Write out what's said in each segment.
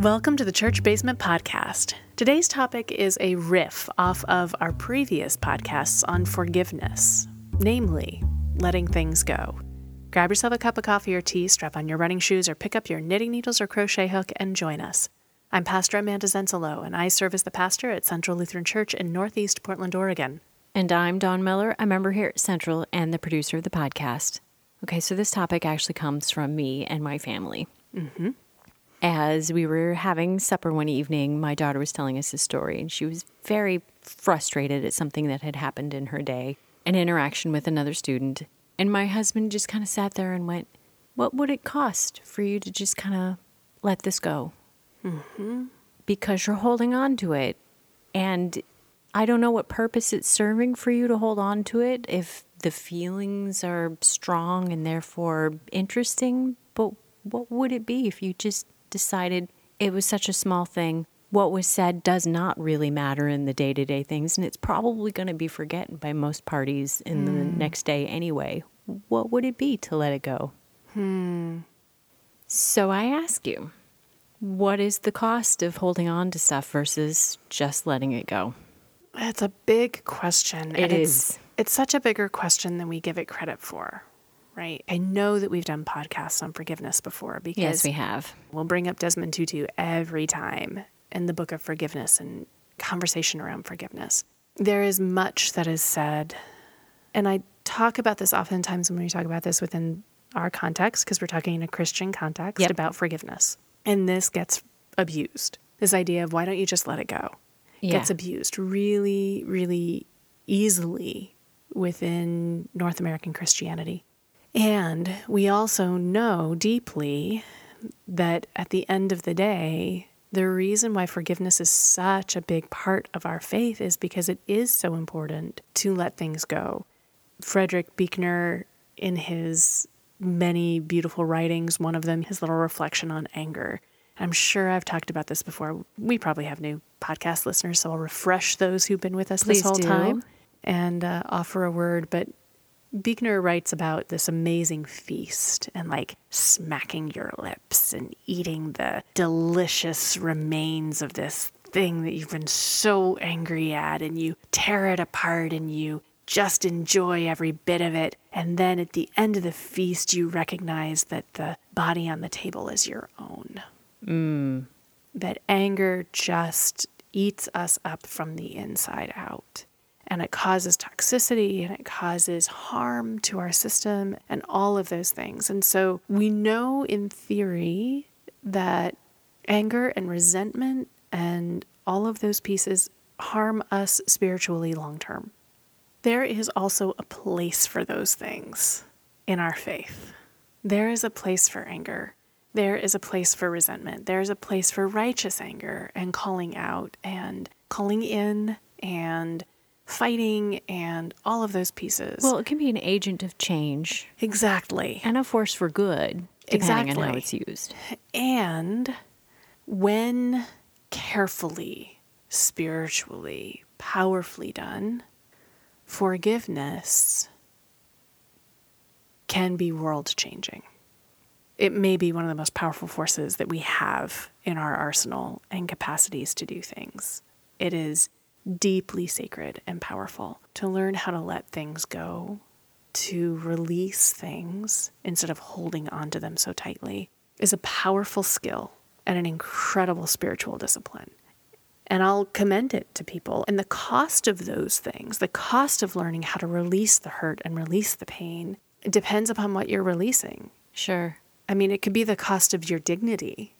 Welcome to the Church Basement Podcast. Today's topic is a riff off of our previous podcasts on forgiveness, namely, letting things go. Grab yourself a cup of coffee or tea, strap on your running shoes, or pick up your knitting needles or crochet hook and join us. I'm Pastor Amanda Zentz-Sabo, and I serve as the pastor at Central Lutheran Church in Northeast Portland, Oregon. And I'm Don Miller, a member here at Central and the producer of the podcast. Okay, so this topic actually comes from me and my family. Mm-hmm. As we were having supper one evening, my daughter was telling us a story, and she was very frustrated at something that had happened in her day, an interaction with another student. And my husband just kind of sat there and went, What would it cost for you to just kind of let this go? Mm-hmm. Because you're holding on to it. And I don't know what purpose it's serving for you to hold on to it if the feelings are strong and therefore interesting. But what would it be if you just decided it was such a small thing? What was said does not really matter in the day to day things, and it's probably going to be forgotten by most parties in mm. the next day anyway. What would it be to let it go? Hmm. So I ask you, what is the cost of holding on to stuff versus just letting it go? It's a big question. It is. It's, it's such a bigger question than we give it credit for right? I know that we've done podcasts on forgiveness before because yes, we have. We'll bring up Desmond Tutu every time in the book of forgiveness and conversation around forgiveness. There is much that is said, and I talk about this oftentimes when we talk about this within our context because we're talking in a Christian context yep. about forgiveness. And this gets abused. This idea of why don't you just let it go yeah. gets abused really, really easily within North American Christianity. And we also know deeply that at the end of the day, the reason why forgiveness is such a big part of our faith is because it is so important to let things go. Frederick Buechner, in his many beautiful writings, one of them, his little reflection on anger. I'm sure I've talked about this before. We probably have new podcast listeners, so I'll refresh those who've been with us Please this whole do. time and uh, offer a word. But Buechner writes about this amazing feast and like smacking your lips and eating the delicious remains of this thing that you've been so angry at and you tear it apart and you just enjoy every bit of it. And then at the end of the feast, you recognize that the body on the table is your own. Mm. That anger just eats us up from the inside out and it causes toxicity and it causes harm to our system and all of those things. And so we know in theory that anger and resentment and all of those pieces harm us spiritually long term. There is also a place for those things in our faith. There is a place for anger. There is a place for resentment. There is a place for righteous anger and calling out and calling in and fighting and all of those pieces. Well, it can be an agent of change. Exactly. And a force for good, depending exactly. on how it's used. And when carefully, spiritually, powerfully done, forgiveness can be world changing. It may be one of the most powerful forces that we have in our arsenal and capacities to do things. It is deeply sacred and powerful to learn how to let things go, to release things instead of holding on to them so tightly, is a powerful skill and an incredible spiritual discipline. And I'll commend it to people. And the cost of those things, the cost of learning how to release the hurt and release the pain, depends upon what you're releasing. Sure. I mean, it could be the cost of your dignity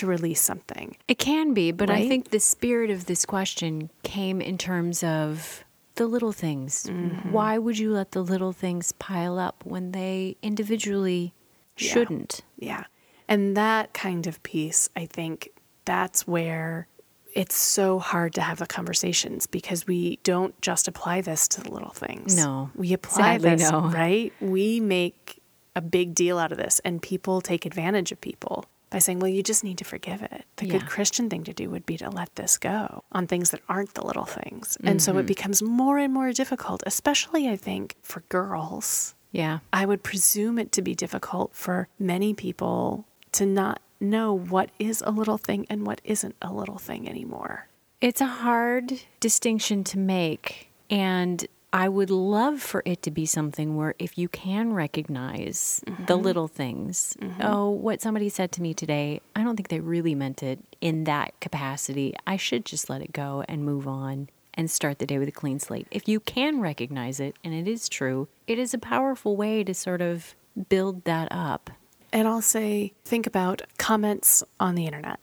to release something. It can be, but right? I think the spirit of this question came in terms of the little things. Mm-hmm. Why would you let the little things pile up when they individually yeah. shouldn't? Yeah. And that kind of piece, I think that's where it's so hard to have the conversations because we don't just apply this to the little things. No. We apply Sadly, this, no. right? We make a big deal out of this and people take advantage of people by saying, well, you just need to forgive it. The Yeah. good Christian thing to do would be to let this go on things that aren't the little things. And so Mm-hmm. it becomes more and more difficult, especially, I think, for girls. Yeah. I would presume it to be difficult for many people to not know what is a little thing and what isn't a little thing anymore. It's a hard distinction to make. And I would love for it to be something where if you can recognize the mm-hmm. little things, mm-hmm. oh, what somebody said to me today, I don't think they really meant it in that capacity. I should just let it go and move on and start the day with a clean slate. If you can recognize it, and it is true, it is a powerful way to sort of build that up. And I'll say, think about comments on the internet.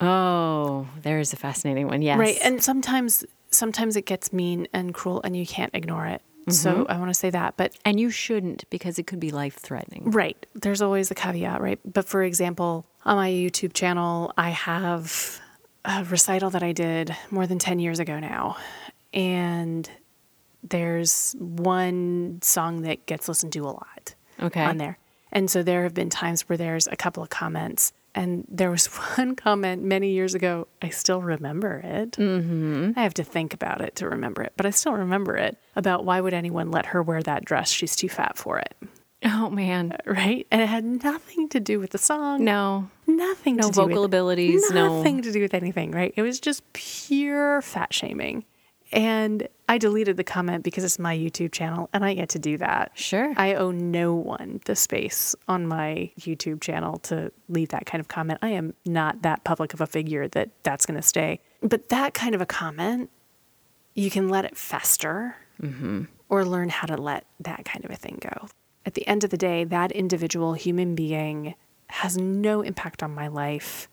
Oh, there's a fascinating one. Yes. Right. And sometimes sometimes it gets mean and cruel and you can't ignore it. So mm-hmm. I want to say that. But and you shouldn't because it could be life threatening. right, there's always a caveat, right? But for example, on my YouTube channel, I have a recital that I did more than 10 years ago now. And there's one song that gets listened to a lot Okay. on there. And so there have been times where there's a couple of comments. And there was one comment many years ago. I still remember it. Mm-hmm. I have to think about it to remember it, but I still remember it about why would anyone let her wear that dress? She's too fat for it. Oh man. Right. And it had nothing to do with the song. No. Nothing No to do vocal abilities, no- Nothing to do with anything, right? It was just pure fat shaming. And I deleted the comment because it's my YouTube channel and I get to do that. Sure. I owe no one the space on my YouTube channel to leave that kind of comment. I am not that public of a figure that that's going to stay. But that kind of a comment, you can let it fester mm-hmm. or learn how to let that kind of a thing go. At the end of the day, that individual human being has no impact on my life,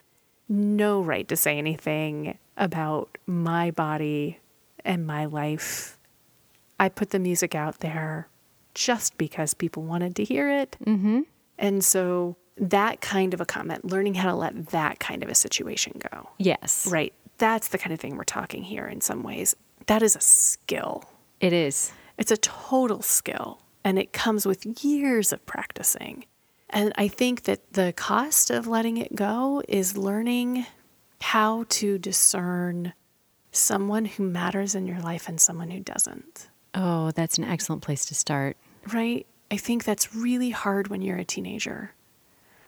no right to say anything about my body and my life. I put the music out there just because people wanted to hear it. Mm-hmm. And so that kind of a comment, learning how to let that kind of a situation go. yes. Right. That's the kind of thing we're talking here in some ways. That is a skill. It is. It's a total skill and it comes with years of practicing. And I think that the cost of letting it go is learning how to discern someone who matters in your life and someone who doesn't. Oh, that's an excellent place to start. Right? I think that's really hard when you're a teenager.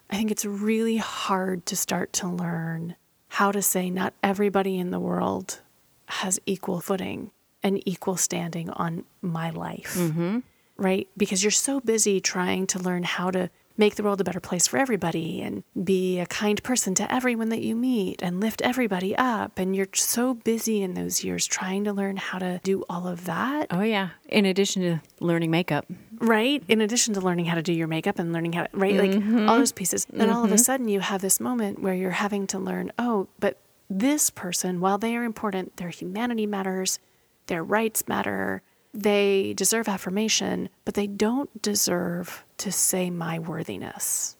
I think it's really hard to start to learn how to say not everybody in the world has equal footing and equal standing on my life. Mm-hmm. Right? Because you're so busy trying to learn how to make the world a better place for everybody and be a kind person to everyone that you meet and lift everybody up. And you're so busy in those years trying to learn how to do all of that Oh yeah. In addition to learning makeup. right in addition to learning how to do your makeup and learning how to right like all mm-hmm. those pieces then all of a mm-hmm. sudden you have this moment where you're having to learn oh but this person while they are important their humanity matters their rights matter they deserve affirmation but they don't deserve to say my worthiness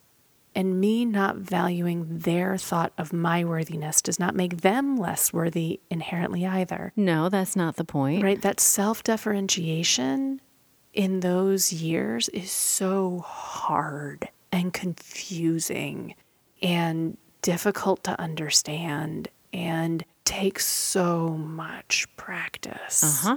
and me not valuing their thought of my worthiness does not make them less worthy inherently either No, that's not the point. right? That self differentiation in those years is so hard and confusing and difficult to understand and takes so much practice. Uh-huh.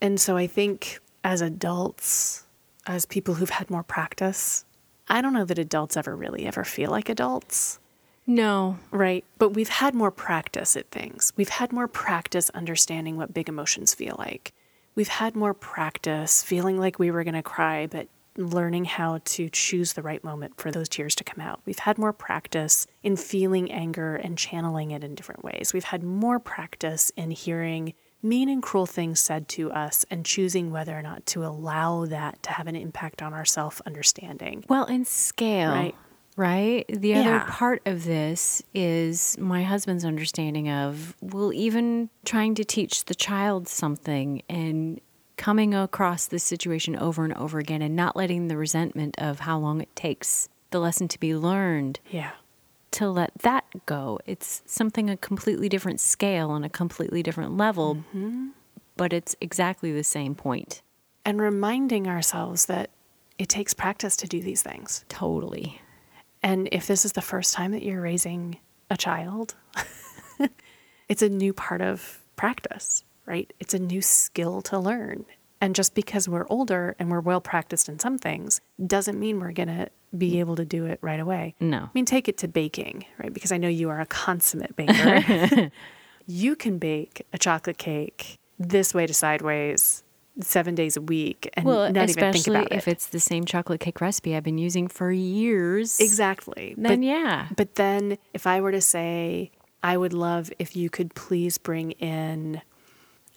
And so I think as adults, as people who've had more practice, I don't know that adults ever really ever feel like adults. No. Right. But we've had more practice at things. We've had more practice understanding what big emotions feel like. We've had more practice feeling like we were going to cry, but learning how to choose the right moment for those tears to come out. We've had more practice in feeling anger and channeling it in different ways. We've had more practice in hearing mean and cruel things said to us and choosing whether or not to allow that to have an impact on our self understanding. Well, in scale. Right. Right? The other Yeah. part of this is my husband's understanding of, well, even trying to teach the child something and coming across this situation over and over again and not letting the resentment of how long it takes the lesson to be learned Yeah. To let that go. It's something a completely different scale on a completely different level, mm-hmm. but it's exactly the same point. And reminding ourselves that it takes practice to do these things. Totally. And if this is the first time that you're raising a child, it's a new part of practice, right? It's a new skill to learn. And just because we're older and we're well practiced in some things doesn't mean we're going to be able to do it right away. No. I mean, take it to baking, right? Because I know you are a consummate baker. you can bake a chocolate cake this way to sideways seven days a week and Well, not even think especially about if it. it's the same chocolate cake recipe I've been using for years. Exactly. Then but, yeah. but then if I were to say, I would love if you could please bring in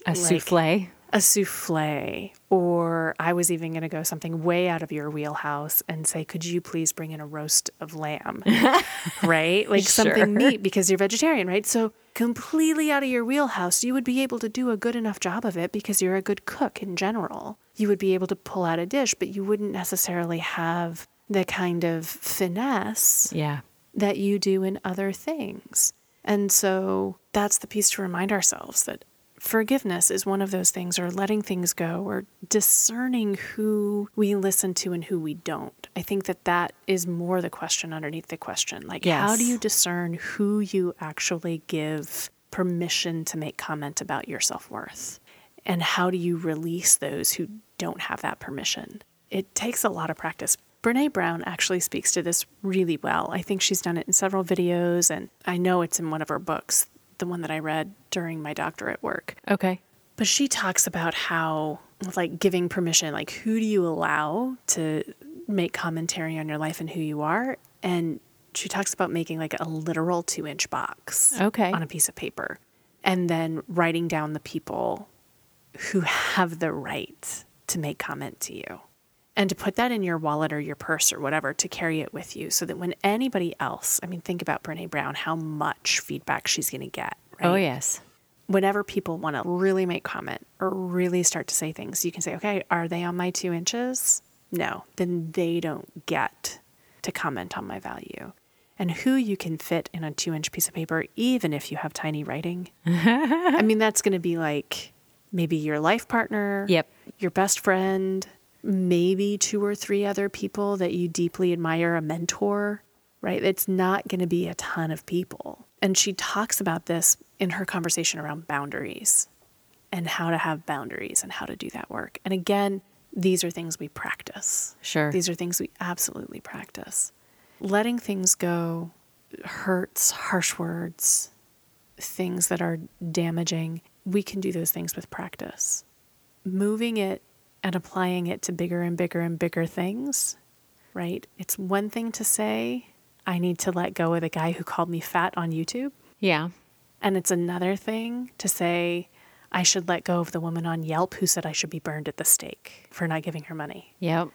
A like- souffle. A souffle, or I was even going to go something way out of your wheelhouse and say, could you please bring in a roast of lamb? right? Like Sure. something meat because you're vegetarian, right? So completely out of your wheelhouse, you would be able to do a good enough job of it because you're a good cook in general. You would be able to pull out a dish, but you wouldn't necessarily have the kind of finesse Yeah. that you do in other things. And so that's the piece to remind ourselves that forgiveness is one of those things, or letting things go, or discerning who we listen to and who we don't. I think that that is more the question underneath the question. Like, how do you discern who you actually give permission to make comment about your self worth? And how do you release those who don't have that permission? It takes a lot of practice. Brene Brown actually speaks to this really well. I think she's done it in several videos, and I know it's in one of her books, the one that I read during my doctorate work. Okay. But she talks about how, like, giving permission, like, who do you allow to make commentary on your life and who you are? And she talks about making like a literal two inch box Okay. on a piece of paper and then writing down the people who have the right to make comment to you and to put that in your wallet or your purse or whatever to carry it with you so that when anybody else, I mean, think about Brene Brown, how much feedback she's going to get. Right? Oh, yes. whenever people want to really make comment or really start to say things, you can say, okay, are they on my two inches? No, then they don't get to comment on my value. And who you can fit in a two inch piece of paper, even if you have tiny writing. I mean, that's going to be like maybe your life partner, Yep. your best friend, maybe two or three other people that you deeply admire, a mentor, right? It's not going to be a ton of people. And she talks about this in her conversation around boundaries and how to have boundaries and how to do that work. And again, these are things we practice. Sure. These are things we absolutely practice. Letting things go hurts, harsh words, things that are damaging. We can do those things with practice. Moving it and applying it to bigger and bigger and bigger things, right? It's one thing to say, I need to let go of the guy who called me fat on YouTube. Yeah. And it's another thing to say, I should let go of the woman on Yelp who said I should be burned at the stake for not giving her money, Yep.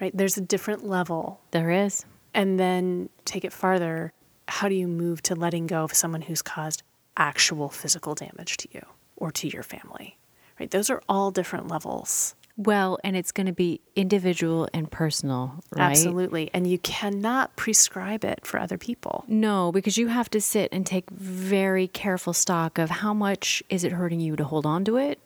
right? There's a different level. There is. And then take it farther. How do you move to letting go of someone who's caused actual physical damage to you or to your family, right? Those are all different levels. Well, and it's going to be individual and personal, right? Absolutely. And you cannot prescribe it for other people. No, because you have to sit and take very careful stock of how much is it hurting you to hold on to it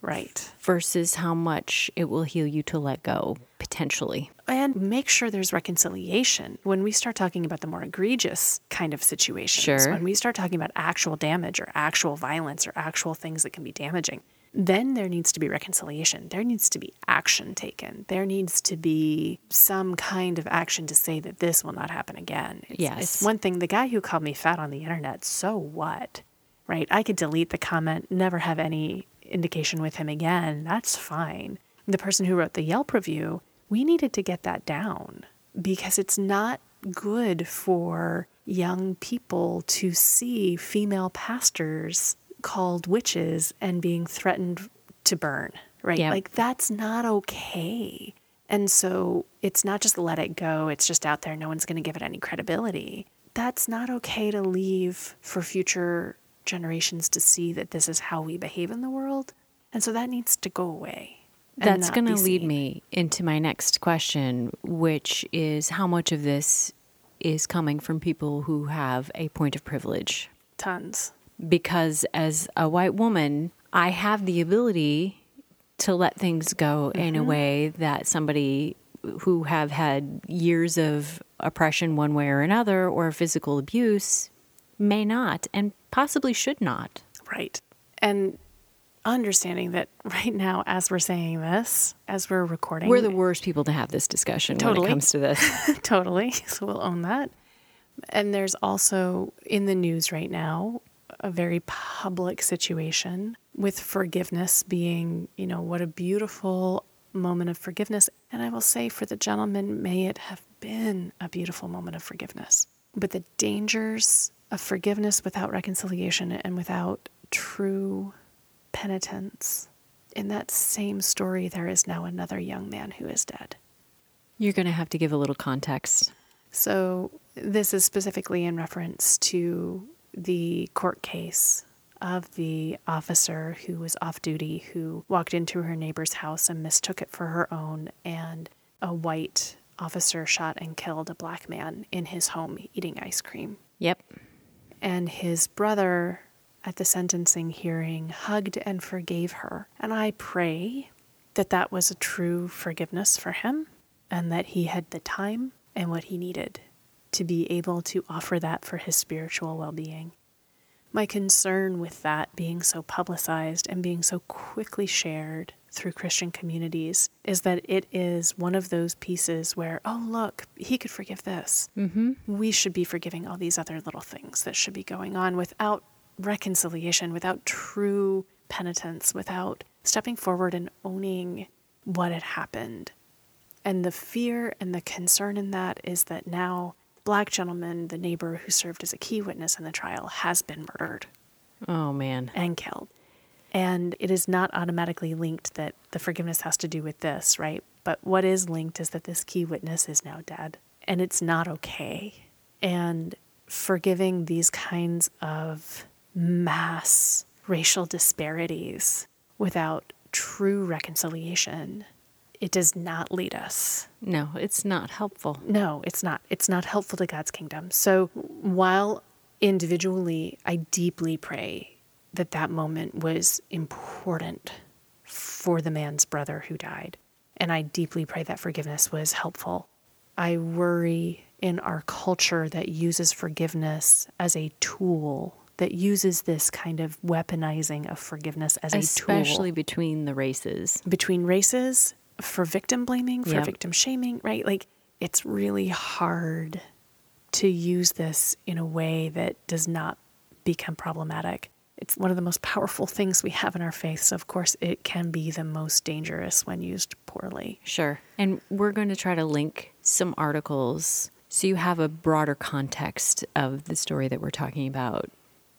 Right. versus how much it will heal you to let go potentially. and make sure there's reconciliation when we start talking about the more egregious kind of situations Sure. when we start talking about actual damage or actual violence or actual things that can be damaging then there needs to be reconciliation. There needs to be action taken. There needs to be some kind of action to say that this will not happen again. It's, Yes. it's one thing the guy who called me fat on the internet so what right? I could delete the comment never have any indication with him again. That's fine. The person who wrote the yelp review we needed to get that down because it's not good for young people to see female pastors called witches and being threatened to burn, right? Yeah. Like that's not okay. And so it's not just let it go, it's just out there, no one's going to give it any credibility. That's not okay to leave for future generations to see that this is how we behave in the world. And so that needs to go away. That's going to lead me into my next question, which is how much of this is coming from people who have a point of privilege? tons. Because as a white woman, I have the ability to let things go in Mm-hmm. a way that somebody who have had years of oppression one way or another or physical abuse may not and possibly should not. Right. And understanding that right now, as we're saying this, as we're recording, We're the worst people to have this discussion when it comes to this. totally. So we'll own that. And there's also in the news right now a very public situation with forgiveness being, you know, what a beautiful moment of forgiveness. And I will say for the gentleman, may it have been a beautiful moment of forgiveness. But the dangers of forgiveness without reconciliation and without true penitence. In that same story, there is now another young man who is dead. You're going to have to give a little context. So, this is specifically in reference to the court case of the officer who was off duty who walked into her neighbor's house and mistook it for her own, and a white officer shot and killed a black man in his home eating ice cream. Yep. And his brother at the sentencing hearing hugged and forgave her. And I pray that that was a true forgiveness for him and that he had the time and what he needed to be able to offer that for his spiritual well being. My concern with that being so publicized and being so quickly shared through Christian communities is that it is one of those pieces where, oh, look, he could forgive this. Mm-hmm. We should be forgiving all these other little things that should be going on without reconciliation, without true penitence, without stepping forward and owning what had happened. And the fear and the concern in that is that now, black gentleman, the neighbor who served as a key witness in the trial, has been murdered Oh, man. and killed. And it is not automatically linked that the forgiveness has to do with this, right? But what is linked is that this key witness is now dead and it's not okay. And forgiving these kinds of mass racial disparities without true reconciliation, it does not lead us No, it's not helpful. no, it's not. It's not helpful to God's kingdom. So while individually, I deeply pray that that moment was important for the man's brother who died. And I deeply pray that forgiveness was helpful. I worry in our culture that uses forgiveness as a tool, that uses this kind of weaponizing of forgiveness as a tool Especially between the races. between races for victim blaming, for Yep. victim shaming, right? Like it's really hard to use this in a way that does not become problematic. It's one of the most powerful things we have in our faith. So, of course, it can be the most dangerous when used poorly. Sure. And we're going to try to link some articles so you have a broader context of the story that we're talking about.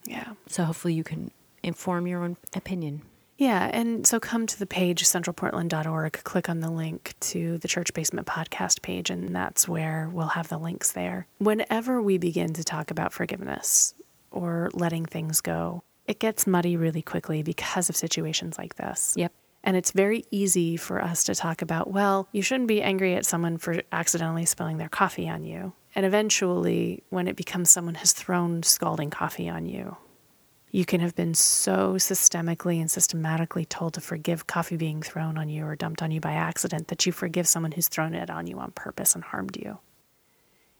Yeah. So hopefully you can inform your own opinion. Yeah, and so come to the page, centralportland.org, click on the link to the Church Basement podcast page, and that's where we'll have the links there. Whenever we begin to talk about forgiveness or letting things go, it gets muddy really quickly because of situations like this. Yep. And it's very easy for us to talk about, well, you shouldn't be angry at someone for accidentally spilling their coffee on you. And eventually, when it becomes someone has thrown scalding coffee on you, you can have been so systemically and systematically told to forgive coffee being thrown on you or dumped on you by accident that you forgive someone who's thrown it on you on purpose and harmed you.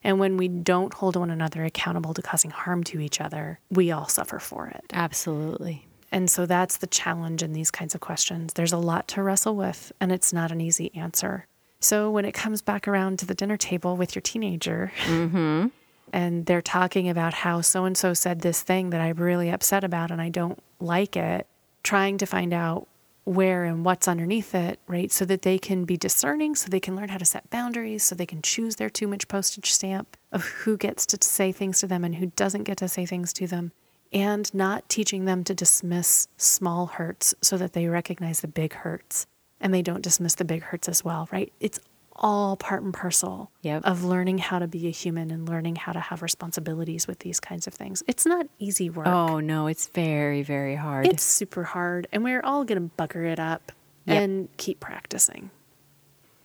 And when we don't hold one another accountable to causing harm to each other, we all suffer for it. Absolutely. And so that's the challenge in these kinds of questions. There's a lot to wrestle with, and it's not an easy answer. So when it comes back around to the dinner table with your teenager, mm-hmm. And they're talking about how so and so said this thing that I'm really upset about and I don't like it, trying to find out where and what's underneath it, right? So that they can be discerning, so they can learn how to set boundaries, so they can choose their too much postage stamp of who gets to say things to them and who doesn't get to say things to them, and not teaching them to dismiss small hurts so that they recognize the big hurts and they don't dismiss the big hurts as well, right? It's all part and parcel Yep. of learning how to be a human and learning how to have responsibilities with these kinds of things. It's not easy work. Oh, no, it's very, very hard. It's super hard, and we're all going to bugger it up Yep. and keep practicing.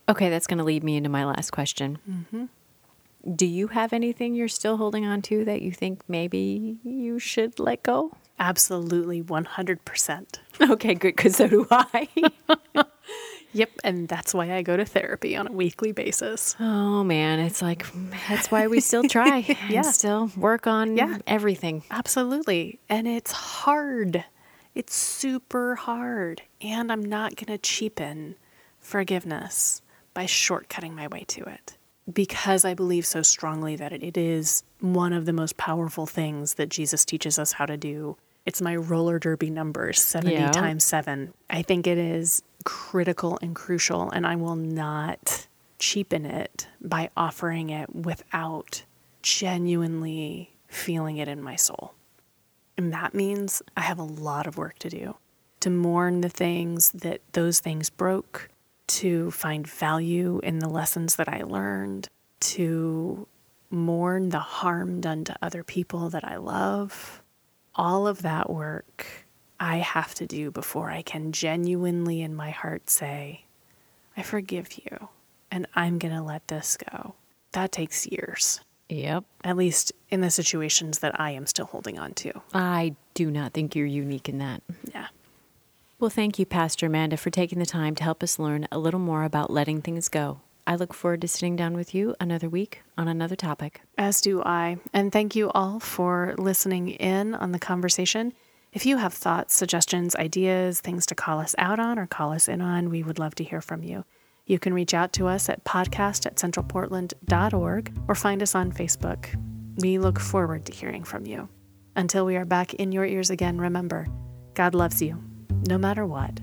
okay, that's going to lead me into my last question. Mm-hmm. Do you have anything you're still holding on to that you think maybe you should let go? Absolutely 100%. Okay, good, because so do I. Yep, and that's why I go to therapy on a weekly basis. oh, man, it's like, that's why we still try Yeah. and still work on Yeah. everything. Absolutely. And it's hard. It's super hard, and I'm not going to cheapen forgiveness by shortcutting my way to it because I believe so strongly that it is one of the most powerful things that Jesus teaches us how to do. It's my roller derby numbers 70 Yeah. times 7. I think it is critical and crucial, and I will not cheapen it by offering it without genuinely feeling it in my soul. And that means I have a lot of work to do to mourn the things that those things broke, to find value in the lessons that I learned, to mourn the harm done to other people that I love. All of that work I have to do before I can genuinely in my heart say, I forgive you and I'm going to let this go. That takes years, Yep. at least in the situations that I am still holding on to. I do not think you're unique in that. Yeah. Well, thank you, Pastor Amanda, for taking the time to help us learn a little more about letting things go. I look forward to sitting down with you another week on another topic. As do I. And thank you all for listening in on the conversation. If you have thoughts, suggestions, ideas, things to call us out on or call us in on, we would love to hear from you. You can reach out to us at podcast at centralportland.org or find us on Facebook. We look forward to hearing from you. Until we are back in your ears again, remember God loves you, no matter what.